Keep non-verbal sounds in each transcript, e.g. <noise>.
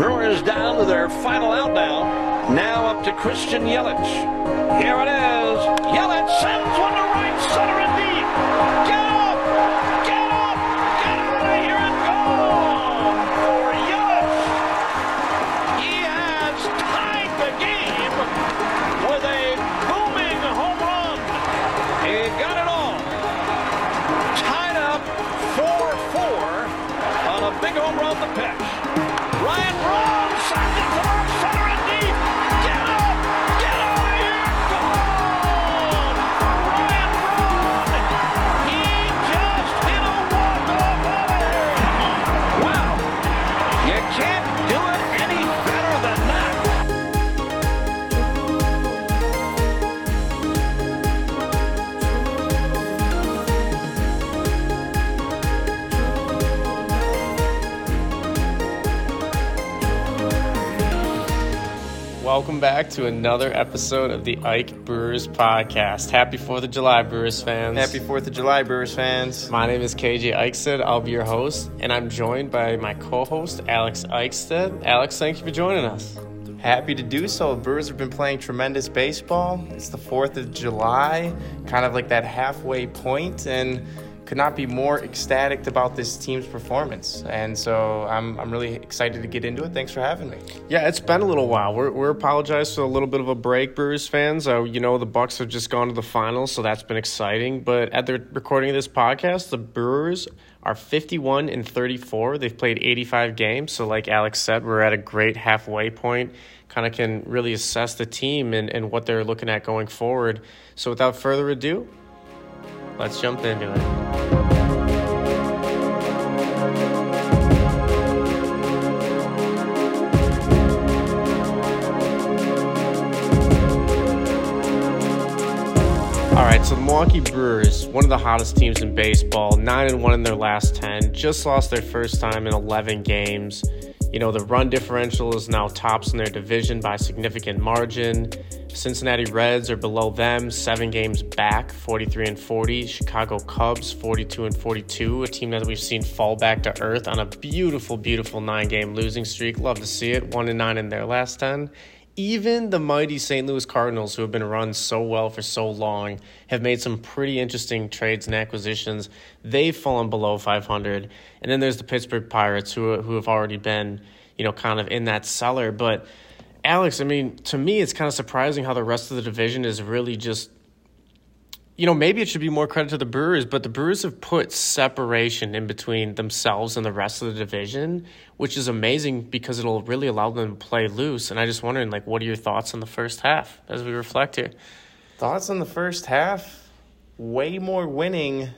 Brewers down to their final out now. Now up to Christian Yelich. Here it is. Yelich sends one to right center Welcome back to another episode of the Ike Brewers podcast. Happy 4th of July, Brewers fans. Happy 4th of July, Brewers fans. My name is KJ Eichstead. I'll be your host, and I'm joined by my co host, Alex Eichstead. Alex, thank you for joining us. Happy to do so. Brewers have been playing tremendous baseball. It's the 4th of July, kind of like that halfway point, and could not be more ecstatic about this team's performance. And so I'm, I'm really excited to get into it. Thanks for having me. Yeah, it's been a little while. We're, we're apologize for a little bit of a break, Brewers fans. Uh, you know, the Bucks have just gone to the finals, so that's been exciting. But at the recording of this podcast, the Brewers are 51 and 34. They've played 85 games. So, like Alex said, we're at a great halfway point. Kind of can really assess the team and, and what they're looking at going forward. So, without further ado, let's jump into it. All right, so the Milwaukee Brewers, one of the hottest teams in baseball, 9 and 1 in their last 10, just lost their first time in 11 games. You know, the run differential is now tops in their division by a significant margin. Cincinnati Reds are below them, 7 games back, 43 and 40. Chicago Cubs, 42 and 42, a team that we've seen fall back to earth on a beautiful beautiful 9-game losing streak. Love to see it. 1 and 9 in their last 10. Even the mighty St. Louis Cardinals, who have been run so well for so long, have made some pretty interesting trades and acquisitions. They've fallen below 500. And then there's the Pittsburgh Pirates, who, who have already been, you know, kind of in that cellar. But, Alex, I mean, to me, it's kind of surprising how the rest of the division is really just you know, maybe it should be more credit to the Brewers, but the Brewers have put separation in between themselves and the rest of the division, which is amazing because it'll really allow them to play loose. And I just wondering, like, what are your thoughts on the first half as we reflect here? Thoughts on the first half? Way more winning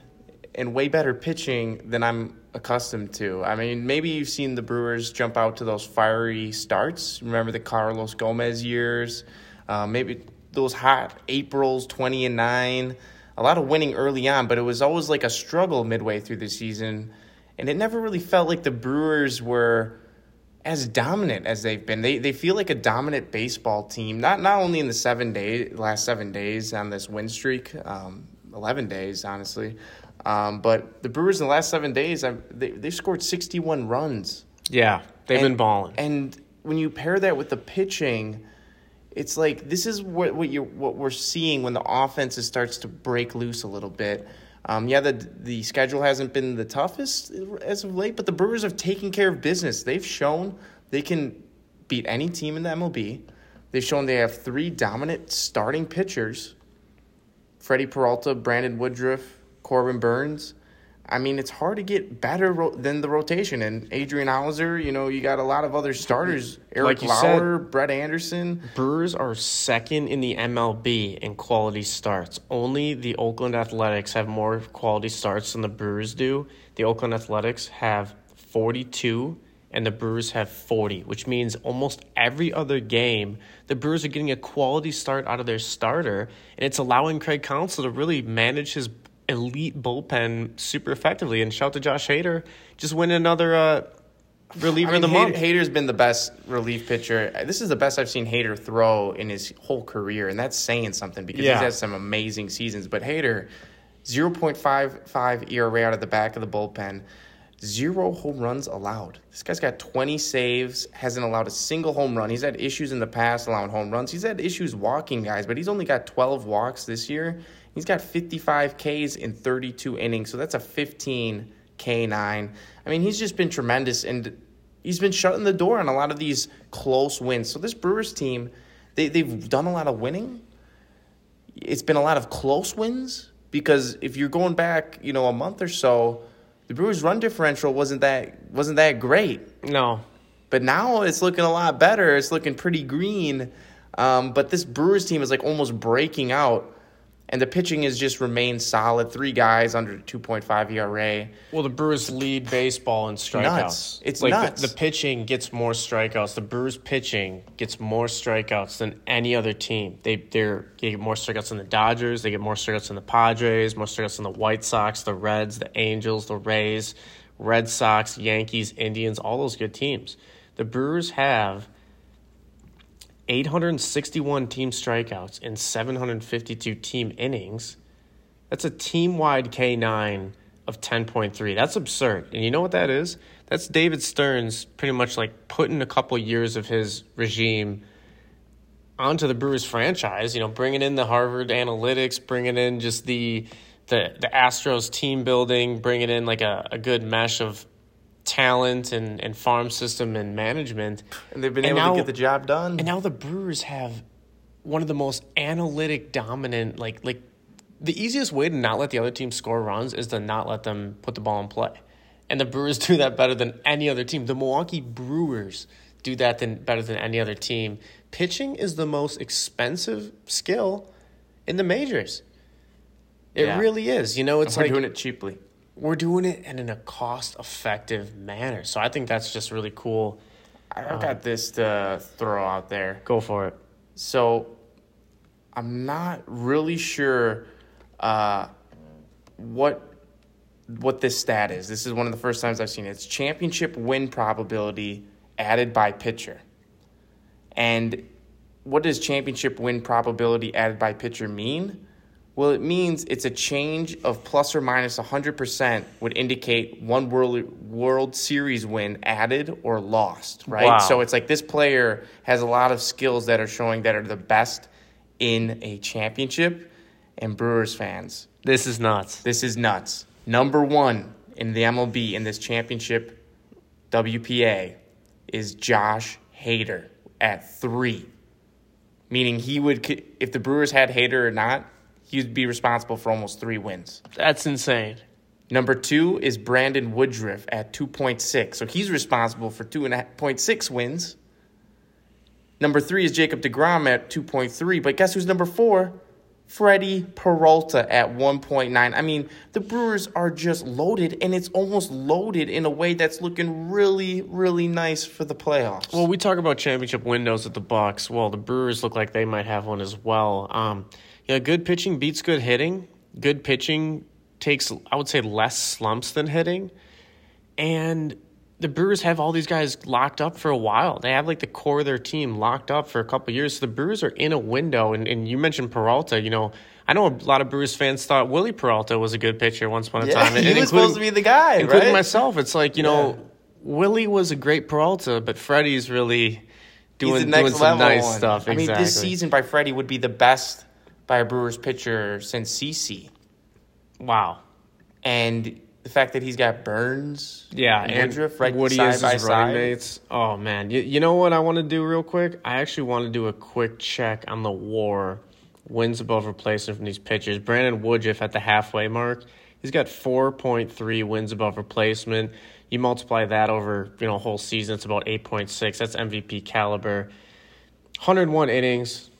and way better pitching than I'm accustomed to. I mean, maybe you've seen the Brewers jump out to those fiery starts. Remember the Carlos Gomez years? Uh, maybe those hot Aprils, 20 and 9. A lot of winning early on, but it was always like a struggle midway through the season. And it never really felt like the Brewers were as dominant as they've been. They they feel like a dominant baseball team. Not not only in the seven day last seven days on this win streak, um, eleven days honestly, um, but the Brewers in the last seven days, I've, they they scored sixty one runs. Yeah, they've And- been balling. And when you pair that with the pitching, it's like this is what what you what we're seeing when the offense starts to break loose a little bit. Um, yeah, the the schedule hasn't been the toughest as of late, but the Brewers have taken care of business. They've shown they can beat any team in the MLB. They've shown they have three dominant starting pitchers: Freddie Peralta, Brandon Woodruff, Corbin Burnes. I mean, it's hard to get better ro- than the rotation. And Adrian Houser, you know, you got a lot of other starters. Eric Like you Lauer, Brett Anderson. Brewers are second in the MLB in quality starts. Only the Oakland Athletics have more quality starts than the Brewers do. The Oakland Athletics have 42 and the Brewers have 40, which means almost every other game the Brewers are getting a quality start out of their starter and it's allowing Craig Counsell to really manage his elite bullpen super effectively and shout to Josh Hader just win another uh, reliever I mean, of the Hader, month. Hader's been the best relief pitcher. This is the best I've seen Hader throw in his whole career, and that's saying something because Yeah. he's had some amazing seasons. But Hader, 0.55 ERA out of the back of the bullpen, zero home runs allowed. This guy's got 20 saves, hasn't allowed a single home run. He's had issues in the past allowing home runs. He's had issues walking guys, but he's only got 12 walks this year. He's got 55 Ks in 32 innings, so that's a 15 K9. I mean, he's just been tremendous and he's been shutting the door on a lot of these close wins. So this Brewers team, they, they've done a lot of winning. It's been a lot of close wins because if you're going back, you know, a month or so, the Brewers' run differential wasn't that wasn't that great. No, But now it's looking a lot better. It's looking pretty green. Um, but this Brewers team is like almost breaking out. And the pitching has just remained solid. Three guys under 2.5 ERA. Well, the Brewers lead baseball in strikeouts. Nuts. It's like nuts. The, the pitching gets more strikeouts. The Brewers pitching gets more strikeouts than any other team. They they're, they get more strikeouts than the Dodgers. They get more strikeouts than the Padres. More strikeouts than the White Sox, the Reds, the Angels, the Rays, Red Sox, Yankees, Indians. All those good teams. The Brewers have 861 team strikeouts in 752 team innings. That's a team wide K9 of 10.3. That's absurd. And you know what that is? That's David Stearns pretty much like putting a couple years of his regime onto the Brewers franchise, you know, bringing in the Harvard analytics, bringing in just the the the Astros team building, bringing in like a, a good mesh of talent and, and farm system and management. And they've been And able now- to get the job done. And now the Brewers have one of the most analytic dominant like like the easiest way to not let the other team score runs is to not let them put the ball in play. And the Brewers <laughs> do that better than any other team. The Milwaukee Brewers do that than better than any other team. Pitching is the most expensive skill in the majors. It Yeah. really is. You know, it's We're like doing it cheaply. We're doing it and in a cost effective manner. So I think that's just really cool. I- I've got this to throw out there. Go for it. So I'm not really sure uh, what what this stat is. This is one of the first times I've seen it. It's championship win probability added by pitcher. And what does championship win probability added by pitcher mean? Well, it means it's a change of plus or minus 100% would indicate one World, World Series win added or lost, right? Wow. So it's like this player has a lot of skills that are showing that are the best in a championship. And Brewers fans, This is nuts. this is nuts. Number one in the MLB in this championship WPA is Josh Hader at three. Meaning he would, if the Brewers had Hader or not, he would be responsible for almost three wins. That's insane. Number two is Brandon Woodruff at 2.6. So he's responsible for 2.6 wins. Number three is Jacob DeGrom at 2.3. But guess who's number four? Freddie Peralta at 1.9. I mean, the Brewers are just loaded, and it's almost loaded in a way that's looking really, really nice for the playoffs. Well, we talk about championship windows at the Bucks. Well, the Brewers look like they might have one as well. Um, yeah, good pitching beats good hitting. Good pitching takes, I would say, less slumps than hitting. And the Brewers have all these guys locked up for a while. They have like the core of their team locked up for a couple years. So the Brewers are in a window. And, and you mentioned Peralta. You know, I know a lot of Brewers fans thought Willie Peralta was a good pitcher once upon a yeah, time. And- <laughs> he and was supposed to be the guy, including right? myself. It's like you know, Yeah. Willie was a great Peralta, but Freddie's really doing He's the next doing some nice one. stuff. I mean, this season by Freddie would be the best by a Brewers pitcher since CC. wow. And the fact that he's got Burnes, Yeah, and Woodruff right Woody side is by his side. running mates. Oh man, you, you know what I want to do real quick? I actually want to do a quick check on the WAR wins above replacement from these pitchers. Brandon Woodruff at the halfway mark, he's got four point three wins above replacement. You multiply that over you know a whole season, it's about eight point six. That's MVP caliber. 101 innings,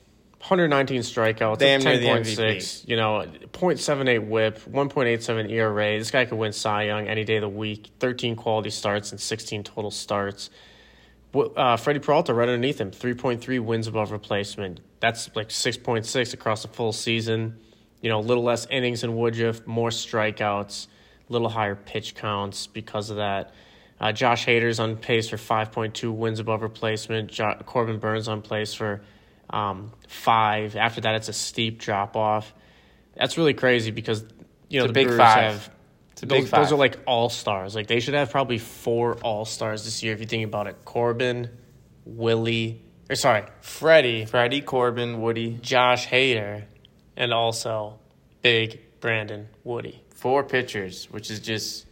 119 strikeouts, Damn that's near the 10.6. You know, 0.78 WHIP, 1.87 ERA. This guy could win Cy Young any day of the week. 13 quality starts and 16 total starts. Uh, Freddie Peralta right underneath him, 3.3 wins above replacement. That's like 6.6 across the full season. You know, a little less innings in Woodruff, more strikeouts, a little higher pitch counts because of that. Uh, Josh Hader's on pace for 5.2 wins above replacement. Jo- Corbin Burnes on pace for um, five. After that, it's a steep drop off. That's really crazy because you know the big Brewers five. have It's a big those, five. those are like all stars. Like they should have probably four all stars this year if you think about it. Corbin, Willie, or sorry, Freddie, Freddie, Corbin, Woody. Josh Hader, and also Big Brandon Woody. Four pitchers, which is just.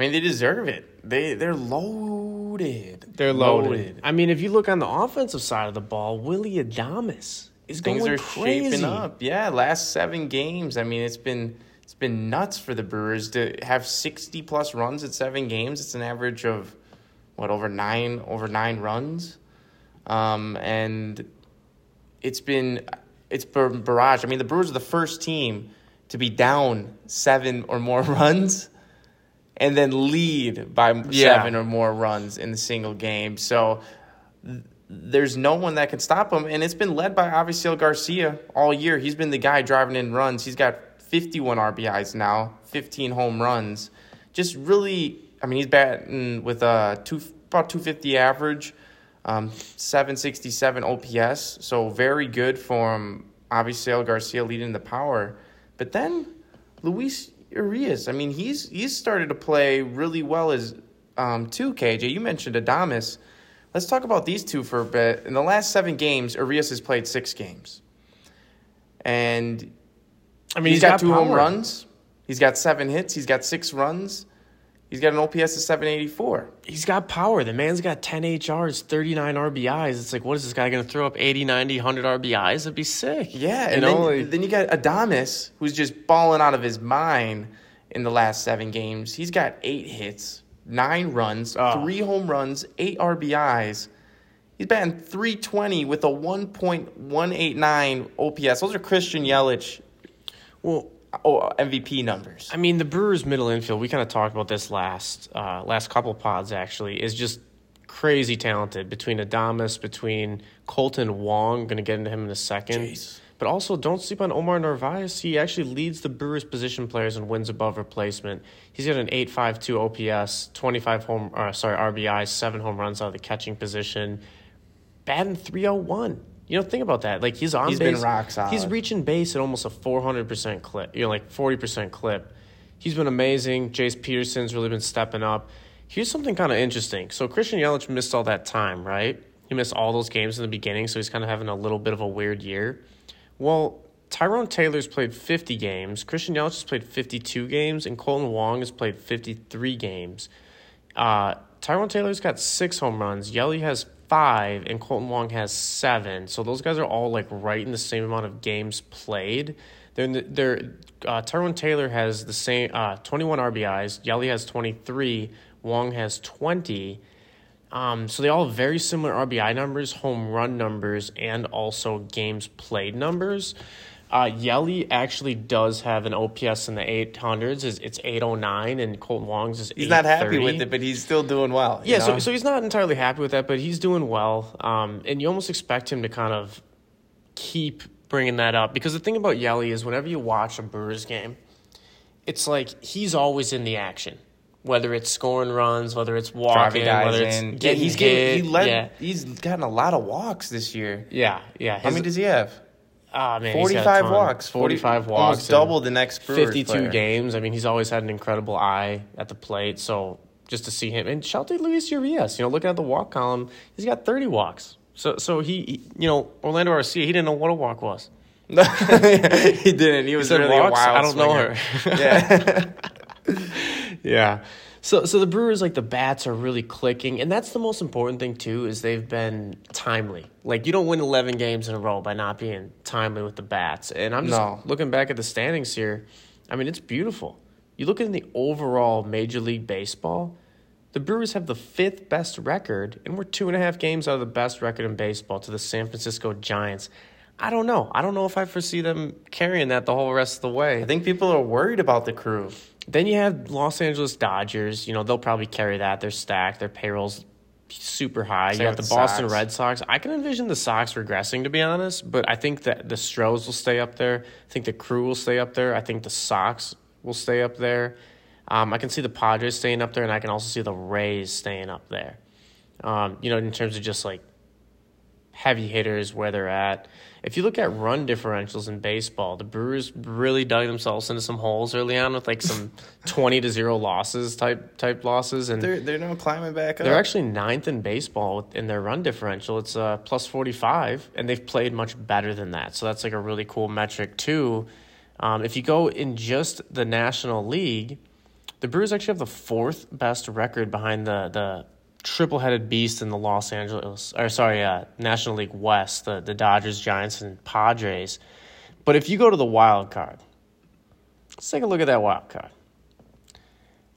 I mean, they deserve it. They they're loaded. They're loaded. I mean, if you look on the offensive side of the ball, Willy Adames is Things going are crazy. shaping up. Yeah, last seven games. I mean, it's been it's been nuts for the Brewers to have sixty plus runs at seven games. It's an average of what over nine over nine runs, um, and it's been it's barrage. I mean, the Brewers are the first team to be down seven or more <laughs> runs, and then lead by Yeah. seven or more runs in the single game. So th- there's no one that can stop them, and it's been led by Avisail Garcia all year. He's been the guy driving in runs. He's got 51 RBIs now, 15 home runs. Just really, I mean, he's batting with a two about 250 average, um, 767 OPS. So very good from Avisail Garcia leading the power. But then Luis Urias, I mean, he's he's started to play really well as um, too. KJ, you mentioned Adames. Let's talk about these two for a bit. In the last seven games, Urias has played six games, and I mean, he's got, two home runs. He's got seven hits. He's got six runs. He's got an OPS of 784. He's got power. The man's got 10 HRs, 39 RBIs. It's like, what is this guy going to throw up 80, 90, 100 RBIs? That'd be sick. Yeah, You and know, then, like- then you got Adames, who's just balling out of his mind in the last seven games. He's got eight hits, nine runs, Oh. three home runs, eight RBIs. He's batting 320 with a 1.189 OPS. Those are Christian Yelich Well, oh, MVP numbers. I mean, the Brewers' middle infield. We kind of talked about this last uh, last couple pods. Actually, is just crazy talented between Adames, between Kolten Wong. Going to get into him in a second. Jeez. But also, don't sleep on Omar Narvaez. He actually leads the Brewers' position players in wins above replacement. He's got an 8.52 OPS, 25 home, uh, sorry RBIs, seven home runs out of the catching position, batting 301. You know, think about that. Like he's on He's base. been rock solid. He's reaching base at almost a 400% clip. You know, like 40% clip. He's been amazing. Jace Peterson's really been stepping up. Here's something kind of interesting. So Christian Yelich missed all that time, right? He missed all those games in the beginning, so he's kind of having a little bit of a weird year. Well, Tyrone Taylor's played 50 games. Christian Yelich has played 52 games, and Kolten Wong has played 53 games. Uh, Tyrone Taylor's got six home runs. Yelly has five, and Kolten Wong has seven. So those guys are all like right in the same amount of games played. They're, the, they're uh, Tyrone Taylor has the same uh, 21 RBIs. Yelly has 23. Wong has 20. Um, so they all have very similar RBI numbers, home run numbers, and also games played numbers. Uh, Yelly actually does have an OPS in the 800s. It's, it's 809, and Kolten Wong's is He's not happy with it, but he's still doing well. Yeah, know? so, so he's not entirely happy with that, but he's doing well. Um, and you almost expect him to kind of keep bringing that up because the thing about Yelly is whenever you watch a Brewers game, it's like he's always in the action. Whether it's scoring runs, whether it's walking, whether it's in. Yeah, getting he's hit, getting, he led. yeah, He's gotten a lot of walks this year. yeah, yeah. How many does he have? Ah, man, he's got a 45 ton. walks. 45 walks, Almost double the next Brewers 52 player. games. I mean, he's always had an incredible eye at the plate. So just to see him and shout out to Luis Urias. You know, looking at the walk column, he's got 30 walks. So so he, he- you know, Orlando Arcia, he didn't know what a walk was. <laughs> he didn't. He was said really walks? a wild I don't know her. yeah. <laughs> Yeah. So so the Brewers like the bats are really clicking, and that's the most important thing too is they've been timely. Like you don't win eleven games in a row by not being timely with the bats. And I'm just No. looking back at the standings here. I mean, it's beautiful. You look at the overall Major League Baseball. The Brewers have the fifth best record, and we're two and a half games out of the best record in baseball to the San Francisco Giants. I don't know. I don't know if I foresee them carrying that the whole rest of the way. I think people are worried about the crew. Then you have Los Angeles Dodgers. You know, they'll probably carry that. They're stacked. Their payroll's super high. Same you the the Boston Sox. Red Sox. I can envision the Sox regressing, to be honest, but I think that the Stros will stay up there. I think the crew will stay up there. I think the Sox will stay up there. Um, I can see the Padres staying up there, and I can also see the Rays staying up there. Um, you know, in terms of just like heavy hitters where they're at. If you look at run differentials in baseball, the Brewers really dug themselves into some holes early on with like some <laughs> twenty to zero losses type type losses, and They're they're now climbing back up. they're actually ninth in baseball in their run differential. It's uh, plus 45, and they've played much better than that. So that's like a really cool metric, too. Um, if you go in just the National League, the Brewers actually have the fourth best record behind the, the triple headed beast in the Los Angeles, or sorry, uh, National League West, the, the Dodgers, Giants, and Padres. But if you go to the wild card, let's take a look at that wild card.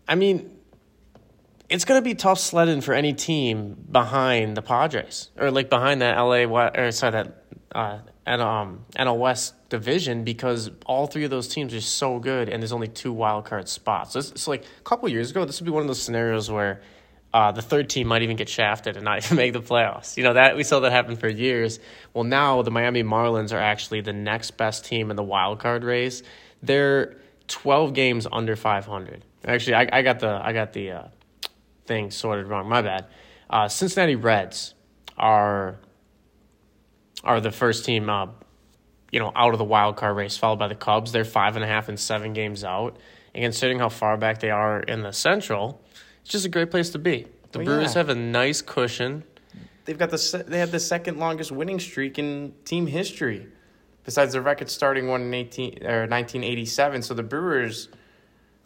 I mean, it's going to be tough sledding for any team behind the Padres or like behind that LA or sorry that uh and um NL West division because all three of those teams are so good and there's only two wild card spots. So it's, it's like a couple years ago this would be one of those scenarios where uh, the third team might even get shafted and not <laughs> even make the playoffs. You know that we saw that happen for years. Well, now the Miami Marlins are actually the next best team in the wild card race. They're 12 games under 500. Actually, I, I got the I got the uh, thing sorted wrong. My bad. Uh, Cincinnati Reds are are the first team, you know, out of the wild card race, followed by the Cubs. They're five and a half and seven games out. And considering how far back they are in the Central, it's just a great place to be. The Well, Brewers yeah. have a nice cushion. They've got the se- they have the second longest winning streak in team history, besides the record starting one in eighteen or nineteen eighty seven. So the Brewers,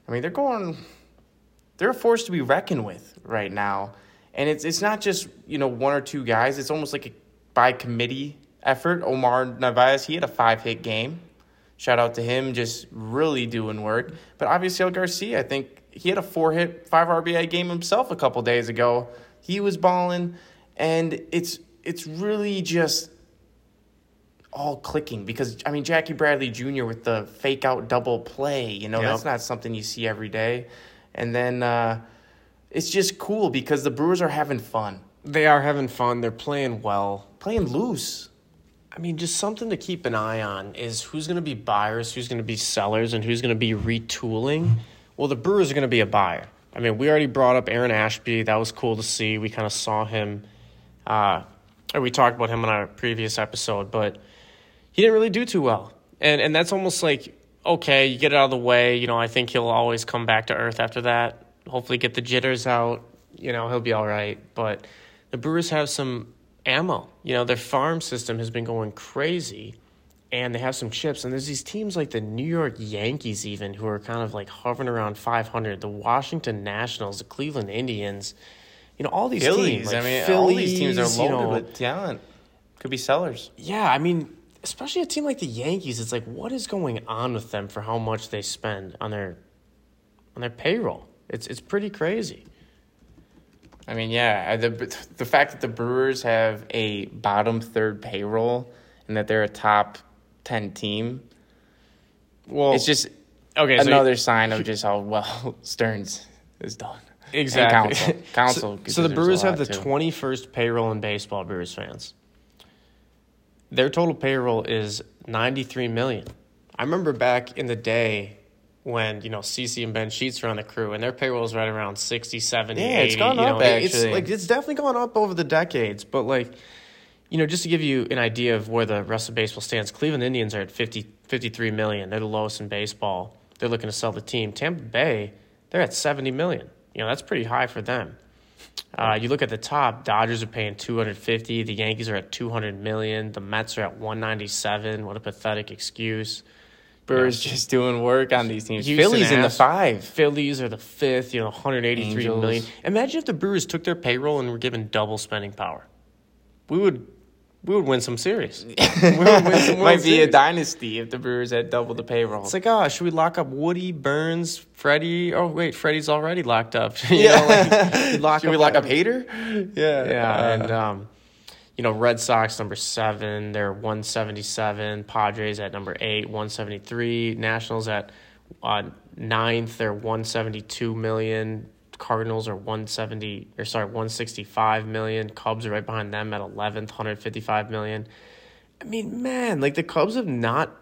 I mean, they're going, they're a force to be reckoned with right now, and it's it's not just you know one or two guys. It's almost like a by committee effort. Omar Narvaez, he had a five hit game. Shout out to him, just really doing work. But obviously, El Garcia, I think he had a four hit, five RBI game himself a couple days ago. He was balling, and it's it's really just all clicking because I mean Jackie Bradley Jr. with the fake out double play, you know Yep. that's not something you see every day, and then uh, it's just cool because the Brewers are having fun, They are having fun. They're playing well. playing loose. I mean, just something to keep an eye on is who's going to be buyers, who's going to be sellers, and who's going to be retooling. Well, the Brewers are going to be a buyer. I mean, we already brought up Aaron Ashby. That was cool to see. We kind of saw him, uh, we talked about him on our previous episode, but he didn't really do too well. And and that's almost like okay, you get it out of the way. You know, I think he'll always come back to earth after that. Hopefully, get the jitters out. You know, he'll be all right. But the Brewers have some ammo. You know, their farm system has been going crazy, and they have some chips. And there's these teams like the New York Yankees, even who are kind of like hovering around 500. The Washington Nationals, the Cleveland Indians. You know, all these teams. Like I mean, all these teams Phillies, are you loaded know, with talent. Could be sellers. yeah, I mean, especially a team like the Yankees, it's like what is going on with them for how much they spend on their on their payroll? It's it's pretty crazy. I mean, yeah, uh, the the fact that the Brewers have a bottom third payroll and that they're a top ten team, Well, it's just okay. so- another sign of just how well <laughs> Stearns is done. exactly. And Counsell, Counsell. <laughs> so, so the Brewers have the twenty first payroll in baseball. Brewers fans. Their total payroll is ninety three million. I remember back in the day when you know CC and Ben Sheets were on the crew, and their payroll was right around 60, 70, Yeah, it's 80, gone you know, up, It's actually. like it's definitely gone up over the decades, but like you know, just to give you an idea of where the rest of baseball stands, Cleveland Indians are at 50, 53 million. They're the lowest in baseball. They're looking to sell the team. Tampa Bay, they're at 70 million. You know, that's pretty high for them. Uh, you look at the top, Dodgers are paying 250, the Yankees are at 200 million, the Mets are at 197. What a pathetic excuse. Brewers just doing work on these teams. Houston Phillies in the five. Phillies are the fifth, you know, 183 Angels. million. Imagine if the Brewers took their payroll and were given double spending power. We would we would win some series. <laughs> we would win some <laughs> Might be a dynasty if the Brewers had double the payroll. It's like, oh, should we lock up Woody, Burnes, Freddie? Oh, wait, Freddie's already locked up. <laughs> you know, like, lock Should we lock up Hader? Yeah, Yeah, and um, you know, Red Sox number seven, they're one seventy seven. Padres at number eight, one seventy three. Nationals at uh, ninth, they're one seventy two million. Cardinals are one seventy or sorry, one sixty five million. Cubs are right behind them at eleventh, hundred fifty five million. I mean, man, like the Cubs have not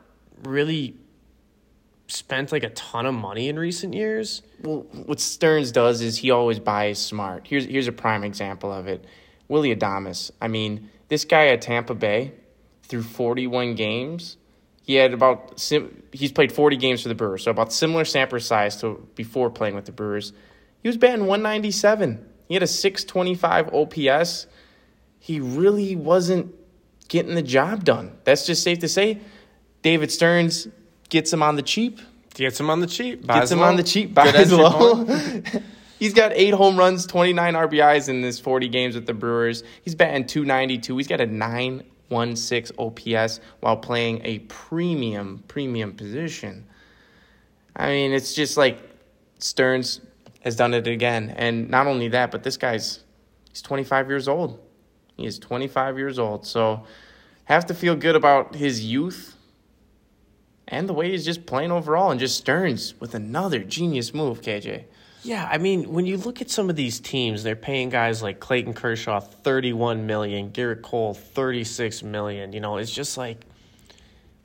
really spent like a ton of money in recent years. Well, what Stearns does is he always buys smart. Here's here's a prime example of it. Willy Adames. I mean, this guy at Tampa Bay through 41 games, he had about he's played 40 games for the Brewers, so about similar sample size to before playing with the Brewers. He was batting 197. He had a 625 OPS. He really wasn't getting the job done. That's just safe to say. David Stearns gets him on the cheap. Gets him on the cheap. Gets him low. on the cheap. Buys low. <laughs> He's got eight home runs, 29 RBIs in this 40 games with the Brewers. He's batting 292. He's got a 916 OPS while playing a premium, premium position. I mean, it's just like Stearns has done it again. And not only that, but this guy's he's 25 years old. He is 25 years old. So have to feel good about his youth and the way he's just playing overall and just Stearns with another genius move, KJ. Yeah, I mean, when you look at some of these teams, they're paying guys like Clayton Kershaw 31 million, Gerrit Cole 36 million. You know, it's just like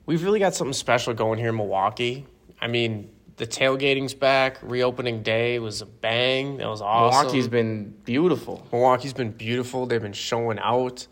we've really got something special going here in Milwaukee. I mean, the tailgating's back. Reopening day was a bang. That was awesome. Milwaukee's been beautiful. Milwaukee's been beautiful. They've been showing out.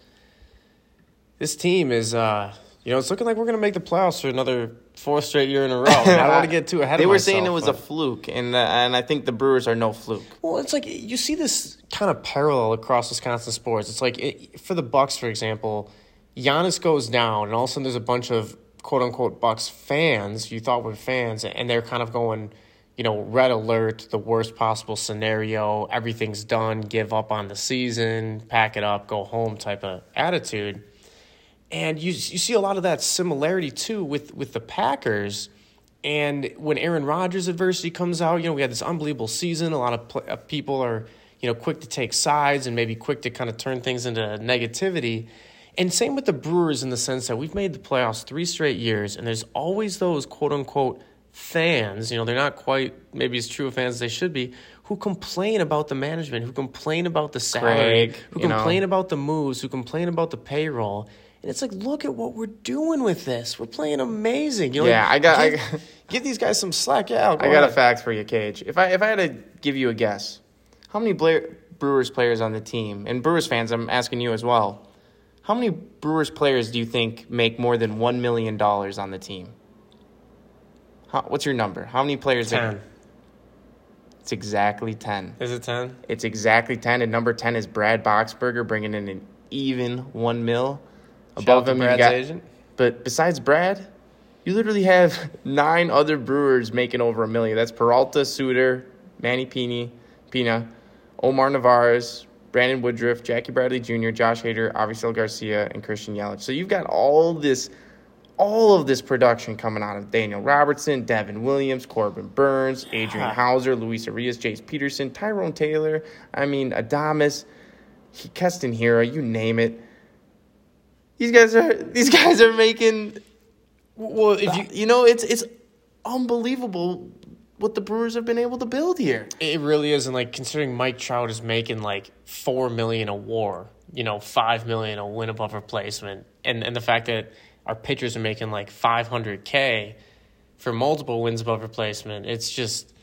This team is, uh, you know, it's looking like we're going to make the playoffs for another fourth straight year in a row. I don't want to get too ahead They of were myself. saying it was a fluke, and uh, and I think the Brewers are no fluke. Well, it's like you see this kind of parallel across Wisconsin sports. It's like it, for the Bucks, for example, Giannis goes down, and all of a sudden there's a bunch of quote unquote Bucks fans you thought were fans, and they're kind of going, you know, red alert, the worst possible scenario, everything's done, give up on the season, pack it up, go home type of attitude. And you you see a lot of that similarity too with with the Packers. And when Aaron Rodgers adversity comes out, you know we had this unbelievable season. A lot of pl- people are you know quick to take sides and maybe quick to kind of turn things into negativity. And same with the Brewers in the sense that we've made the playoffs three straight years, and there's always those quote unquote fans, you know, they're not quite maybe as true of fans as they should be, who complain about the management, who complain about the salary, Craig, who you know. complain about the moves, who complain about the payroll. And it's like, look at what we're doing with this. We're playing amazing. You know, Yeah, like, I got- I Give, got- <laughs> give these guys some slack. Yeah, go I got a ahead. fact for you, Cage. If I if I had to give you a guess, how many Blair, Brewers players on the team and Brewers fans, I'm asking you as well. How many Brewers players do you think make more than one million dollars on the team? How, what's your number? How many players? ten. It's exactly ten. Is it ten? It's exactly 10. And number 10 is Brad Boxberger bringing in an even one mil. Above him, you Brad's got. agent. But besides Brad, you literally have <laughs> nine other Brewers making over a million. That's Peralta, Suter, Manny Pini, Pina, Omar Navarez, Brandon Woodruff, Jackie Bradley Jr., Josh Hader, Avisail Garcia, and Christian Yelich. So you've got all this, all of this production coming out of Daniel Robertson, Devin Williams, Corbin Burnes, Adrian Houser, Luis Arias, Jace Peterson, Tyrone Taylor. I mean, Adames, Keston Hiura, you name it. These guys are <laughs> these guys are making Well, if you, you know, it's it's unbelievable what the Brewers have been able to build here. it really is, and like considering Mike Trout is making like four million a WAR, you know, five million a win above replacement, and and the fact that our pitchers are making like five hundred k for multiple wins above replacement, it's just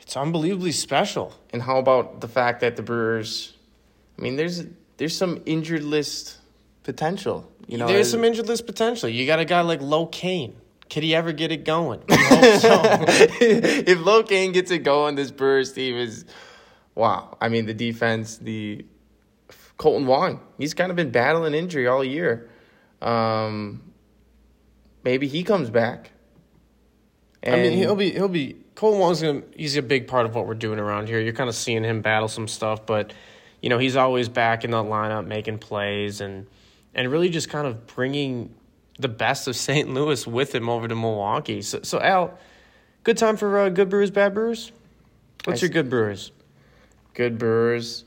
it's unbelievably special. And how about the fact that the Brewers? I mean, there's there's some injured list potential. You know, There's some injured list potential. You got a guy like Low Kane. Could he ever get it going? We hope so. if Locaine gets it going, this Brewers team is wow. I mean, the defense, the Kolten Wong, he's kind of been battling injury all year. Um, maybe he comes back. I mean, he'll be he'll be Kolten Wong's gonna he's a big part of what we're doing around here. You're kind of seeing him battle some stuff, but you know he's always back in the lineup making plays and and really just kind of bringing the best of St. Louis with him over to Milwaukee. So so Al, good time for uh, good Brewers, bad Brewers. What's I your good Brewers? good Brewers.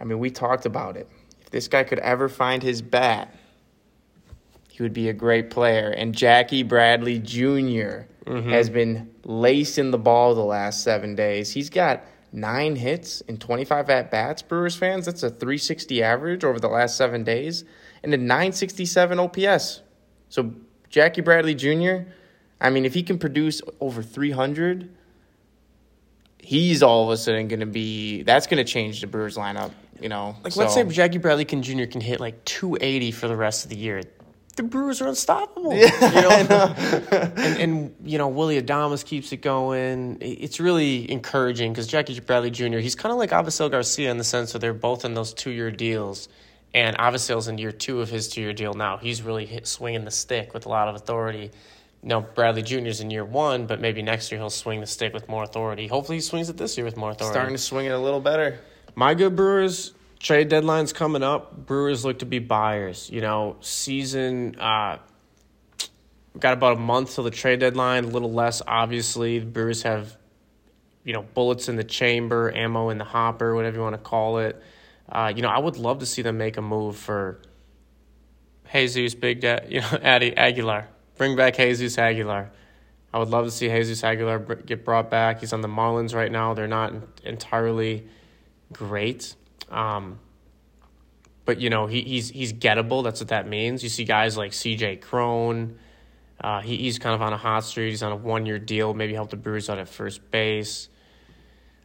I mean, we talked about it. If this guy could ever find his bat, he would be a great player. And Jackie Bradley junior has been lacing the ball the last seven days. He's got nine hits and 25 at bats, Brewers fans. That's a 360 average over the last seven days and a 967 OPS. So, Jackie Bradley Jr., I mean, if he can produce over 300, he's all of a sudden going to be that's going to change the Brewers lineup You know, Like, so- let's say Jackie Bradley can Jr. can hit like 280 for the rest of the year. The Brewers are unstoppable. you <laughs> know? and, and, you know, Willy Adames keeps it going. It's really encouraging because Jackie Bradley Jr., he's kind of like Avisail Garcia in the sense that they're both in those two year deals. And Avisail's in year two of his two year deal now. He's really hit, swinging the stick with a lot of authority. You know, Bradley Jr.'s in year one, but maybe next year he'll swing the stick with more authority. Hopefully he swings it this year with more authority. starting to swing it a little better. My good Brewers trade deadline's coming up. Brewers look to be buyers. You know, season uh, got about a month till the trade deadline. A little less, obviously. The Brewers have, you know, bullets in the chamber, ammo in the hopper, whatever you want to call it. Uh, you know, I would love to see them make a move for Jesus, Big Dad, you know, <laughs> Addy Aguilar. Bring back Jesus Aguilar. I would love to see Jesus Aguilar get brought back. He's on the Marlins right now. They're not entirely great. Um, but you know he, he's he's gettable. That's what that means. You see guys like C.J. Cron. Uh, he, he's kind of on a hot streak. He's on a one year deal. Maybe help the Brewers out at first base.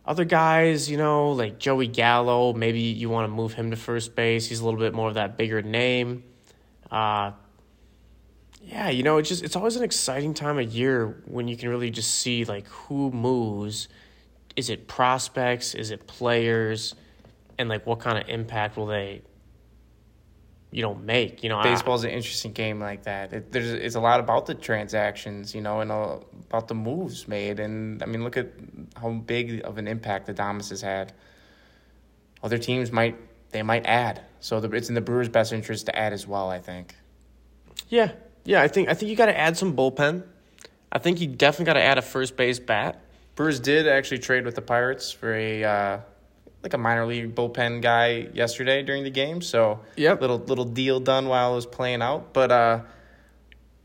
Other guys, you know, like Joey Gallo. Maybe you want to move him to first base. He's a little bit more of that bigger name. Uh, yeah, you know, it's just it's always an exciting time of year when you can really just see like who moves. Is it prospects? Is it players? And like what kind of impact will they, you know, make? You know, I- Baseball's an interesting game like that. It, there's it's a lot about the transactions, you know, and uh, about the moves made. And I mean, look at how big of an impact the Adames has had. Other teams might they might add, so the, it's in the Brewers' best interest to add as well. I think. Yeah, yeah. I think I think you got to add some bullpen. I think you definitely got to add a first base bat. Brewers did actually trade with the Pirates for a uh, like a minor league bullpen guy yesterday during the game. So Yep. little little deal done while it was playing out. But uh,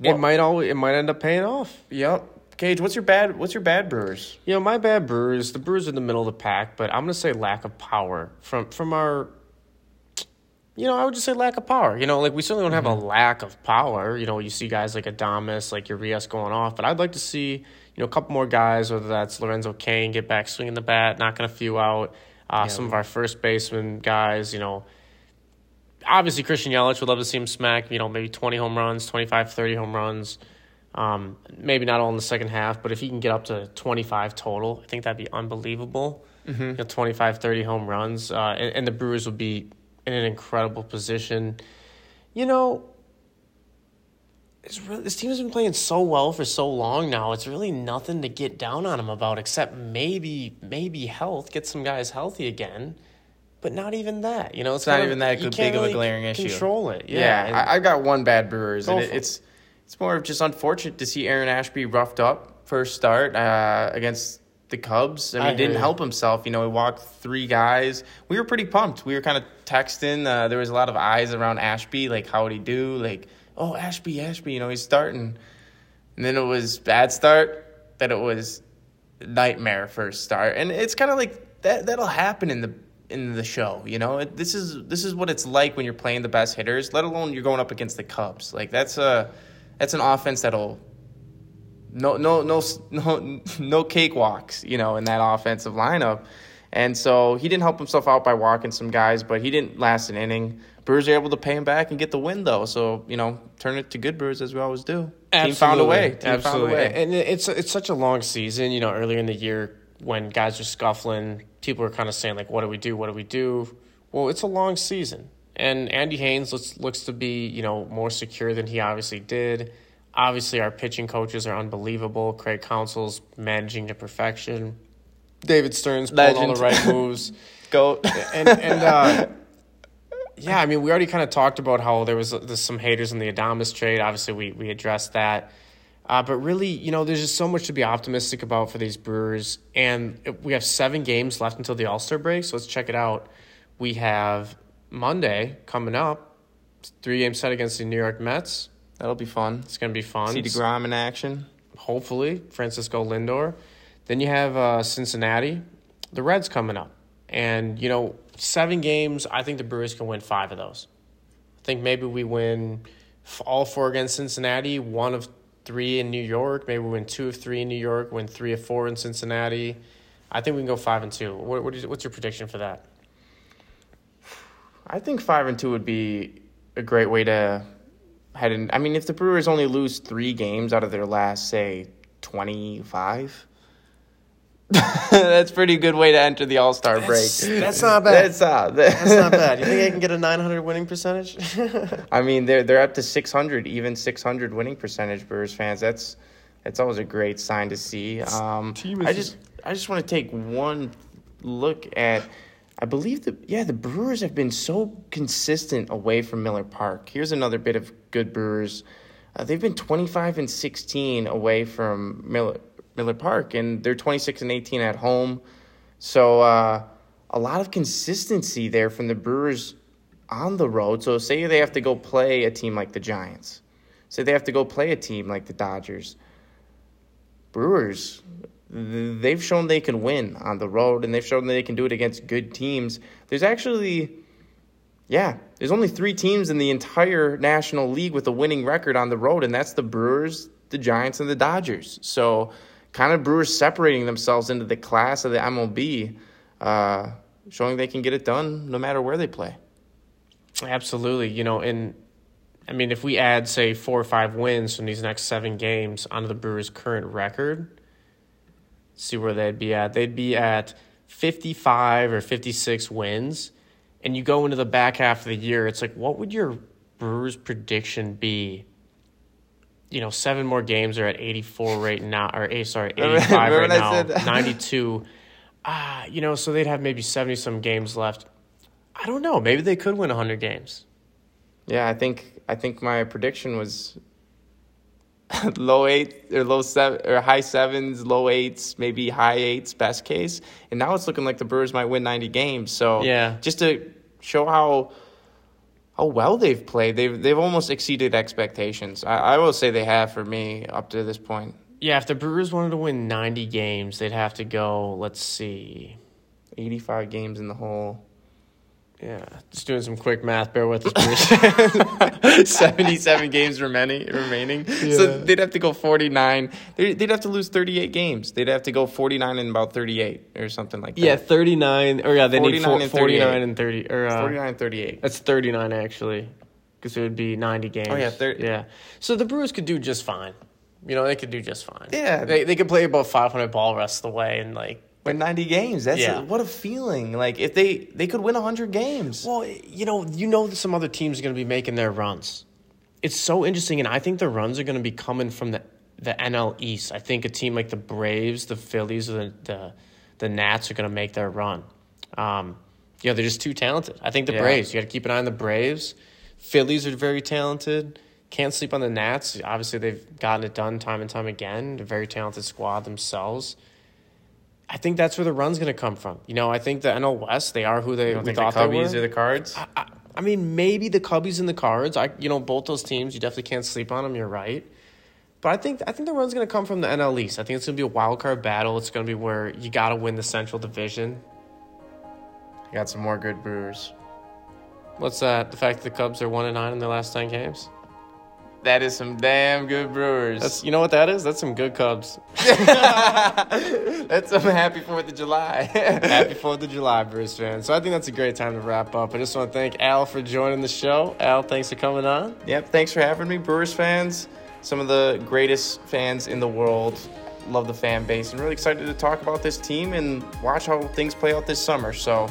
It might always it might end up paying off. yep. Cage, what's your bad? What's your bad Brewers? You know, my bad Brewers. The Brewers are in the middle of the pack, but I'm gonna say lack of power from from our. You know, I would just say lack of power. You know, like we certainly don't have a lack of power. You know, you see guys like Adames, like Urias going off, but I'd like to see you know a couple more guys, whether that's Lorenzo Cain, get back swinging the bat, knocking a few out. Uh, Some of our first baseman guys, you know, obviously Christian Yelich would love to see him smack, you know, maybe 20 home runs, 25, 30 home runs. Um, maybe not all in the second half, but if he can get up to 25 total, I think that'd be unbelievable. Mm-hmm. You know, 25, 30 home runs. Uh, and, and the Brewers would be in an incredible position. You know, it's really, this team has been playing so well for so long now. It's really nothing to get down on them about, except maybe maybe health. Get some guys healthy again, but not even that. You know, it's, not of- even that you good- can't big of a really glaring issue. Control it. Yeah, Yeah, I, I got one bad Brewers, and it, it's it's more of just unfortunate to see Aaron Ashby roughed up first start uh, against the Cubs. I mean, I he didn't help himself. You know, he walked three guys. We were pretty pumped. We were kind of texting. Uh, there was a lot of eyes around Ashby, like how would he do? Like, oh, Ashby, Ashby. You know, he's starting. And then it was bad start. Then it was nightmare first start, and it's kind of like that. That'll happen in the in the show. You know, it, this is this is what it's like when you're playing the best hitters. Let alone you're going up against the Cubs. Like that's a that's an offense that'll no no no <laughs> no no cakewalks. You know, in that offensive lineup. And so he didn't help himself out by walking some guys, but he didn't last an inning. Brewers are able to pay him back and get the win, though. So you know, turn it to good Brewers as we always do. Team found a way. Team Absolutely. found a way. And it's it's such a long season. You know, earlier in the year when guys are scuffling, people are kind of saying like, "What do we do? What do we do?" Well, it's a long season, and Andy Haines looks looks to be you know more secure than he obviously did. Obviously, our pitching coaches are unbelievable. Craig Counsell's managing to perfection. David Stearns pulling all the right moves. <laughs> Go. and and uh, <laughs> yeah, I mean, we already kind of talked about how there was there's some haters in the Adames trade. Obviously, we we addressed that. Uh, but really, you know, there's just so much to be optimistic about for these Brewers, and we have seven games left until the All Star break. So let's check it out. We have Monday coming up, three game set against the New York Mets. That'll be fun. It's gonna be fun. See Degrom in action. hopefully Francisco Lindor. Then you have uh, Cincinnati, the Reds coming up, and you know seven games. I think the Brewers can win five of those. I think maybe we win all four against Cincinnati, one of three in New York. Maybe we win two of three in New York, win three of four in Cincinnati. I think we can go five and two. What, what is, what's your prediction for that? I think five and two would be a great way to head in. I mean, if the Brewers only lose three games out of their last, say, twenty-five, <laughs> that's a pretty good way to enter the All Star break. That's not bad. That's, uh, <laughs> That's not bad. You think I can get a 900 winning percentage? <laughs> I mean, they're they're up to six hundred, even six hundred winning percentage. Brewers fans, that's that's always a great sign to see. Um, Team is I just- just I just want to take one look at. I believe the yeah the Brewers have been so consistent away from Miller Park. Here's another bit of good Brewers. Uh, they've been 25 and 16 away from Miller Miller Park, and they're 26 and 18 at home. So uh, a lot of consistency there from the Brewers on the road. So say they have to go play a team like the Giants. Say they have to go play a team like the Dodgers. Brewers, they've shown they can win on the road, and they've shown they can do it against good teams. There's actually, yeah, there's only three teams in the entire National League with a winning record on the road, and that's the Brewers, the Giants, and the Dodgers. So, kind of Brewers separating themselves into the class of the MLB, uh, showing they can get it done no matter where they play. Absolutely. You know, and I mean, if we add, say, four or five wins from these next seven games onto the Brewers' current record, see where they'd be at. They'd be at 55 or 56 wins. And you go into the back half of the year, it's like, what would your Brewers' prediction be? You know, seven more games are at 84 right now, or eight, sorry, <laughs> 85 Remember right now, 92. <laughs> Ah, you know, so they'd have maybe 70 some games left. I don't know. Maybe they could win 100 games. Yeah, I think I think my prediction was <laughs> low eight or low seven or high sevens, low eights, maybe high eights, best case. And now it's looking like the Brewers might win ninety games. So Yeah. just to show how how well they've played, they've they've almost exceeded expectations. I, I will say they have for me up to this point. Yeah, if the Brewers wanted to win 90 games, they'd have to go, let's see. Eighty five games in the hole. Yeah, just doing some quick math. Bear with us, Bruce. <laughs> 77 games remaining remaining so they'd have to go 49 they'd, they'd have to lose 38 games they'd have to go 49 and about 38 or something like that yeah, 39. Or yeah, they need 49 four, and 49 and 30. Or, uh, 49 38 That's 39, actually. Because it would be 90 games. Oh, yeah, thir- Yeah. So the Brewers could do just fine. You know, they could do just fine. Yeah. They, they could play about 500 ball rest of the way and, like, win 90 games that's Yeah. what a feeling like if they they could win 100 games Well, you know, you know that some other teams are going to be making their runs. It's so interesting, and I think the runs are going to be coming from the the NL East. I think a team like the Braves, the Phillies, or the the, the Nats are going to make their run. Um, you know, they're just too talented. I think the Yeah. Braves. You got to keep an eye on the Braves. Phillies are very talented. Can't sleep on the Nats. Obviously, they've gotten it done time and time again. They're a very talented squad themselves. I think that's where the run's going to come from. You know, I think the NL West, they are who they we think the thought they were. or the Cards I, I mean, maybe the Cubbies and the Cards. I, you know, both those teams. You definitely can't sleep on them. You're right, but I think I think the run's going to come from the NL East. I think it's going to be a wild card battle. It's going to be where you got to win the Central Division. you got some more good Brewers What's that? The fact that the Cubs are one and nine in their last ten games. That is some damn good Brewers That's you know what that is. That's some good Cubs. <laughs> that's some happy 4th of July Happy Fourth of July, <laughs> Brewers fans. So I think that's a great time to wrap up. I just want to thank Al for joining the show. Al, thanks for coming on. Yep, thanks for having me, Brewers fans. Some of the greatest fans in the world. Love the fan base and really excited to talk about this team and watch how things play out this summer. So,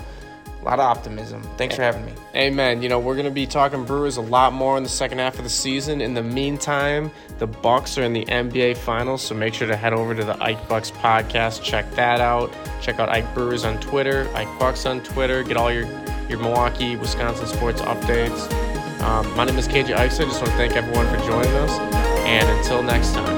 a lot of optimism. Thanks for having me. Amen. You know, we're going to be talking Brewers a lot more in the second half of the season. In the meantime, the Bucks are in the NBA Finals, so make sure to head over to the Ike Bucks podcast. Check that out. Check out Ike Brewers on Twitter, Ike Bucks on Twitter. Get all your, your Milwaukee, Wisconsin sports updates. Um, my name is KJ Ike. I just want to thank everyone for joining us. And until next time,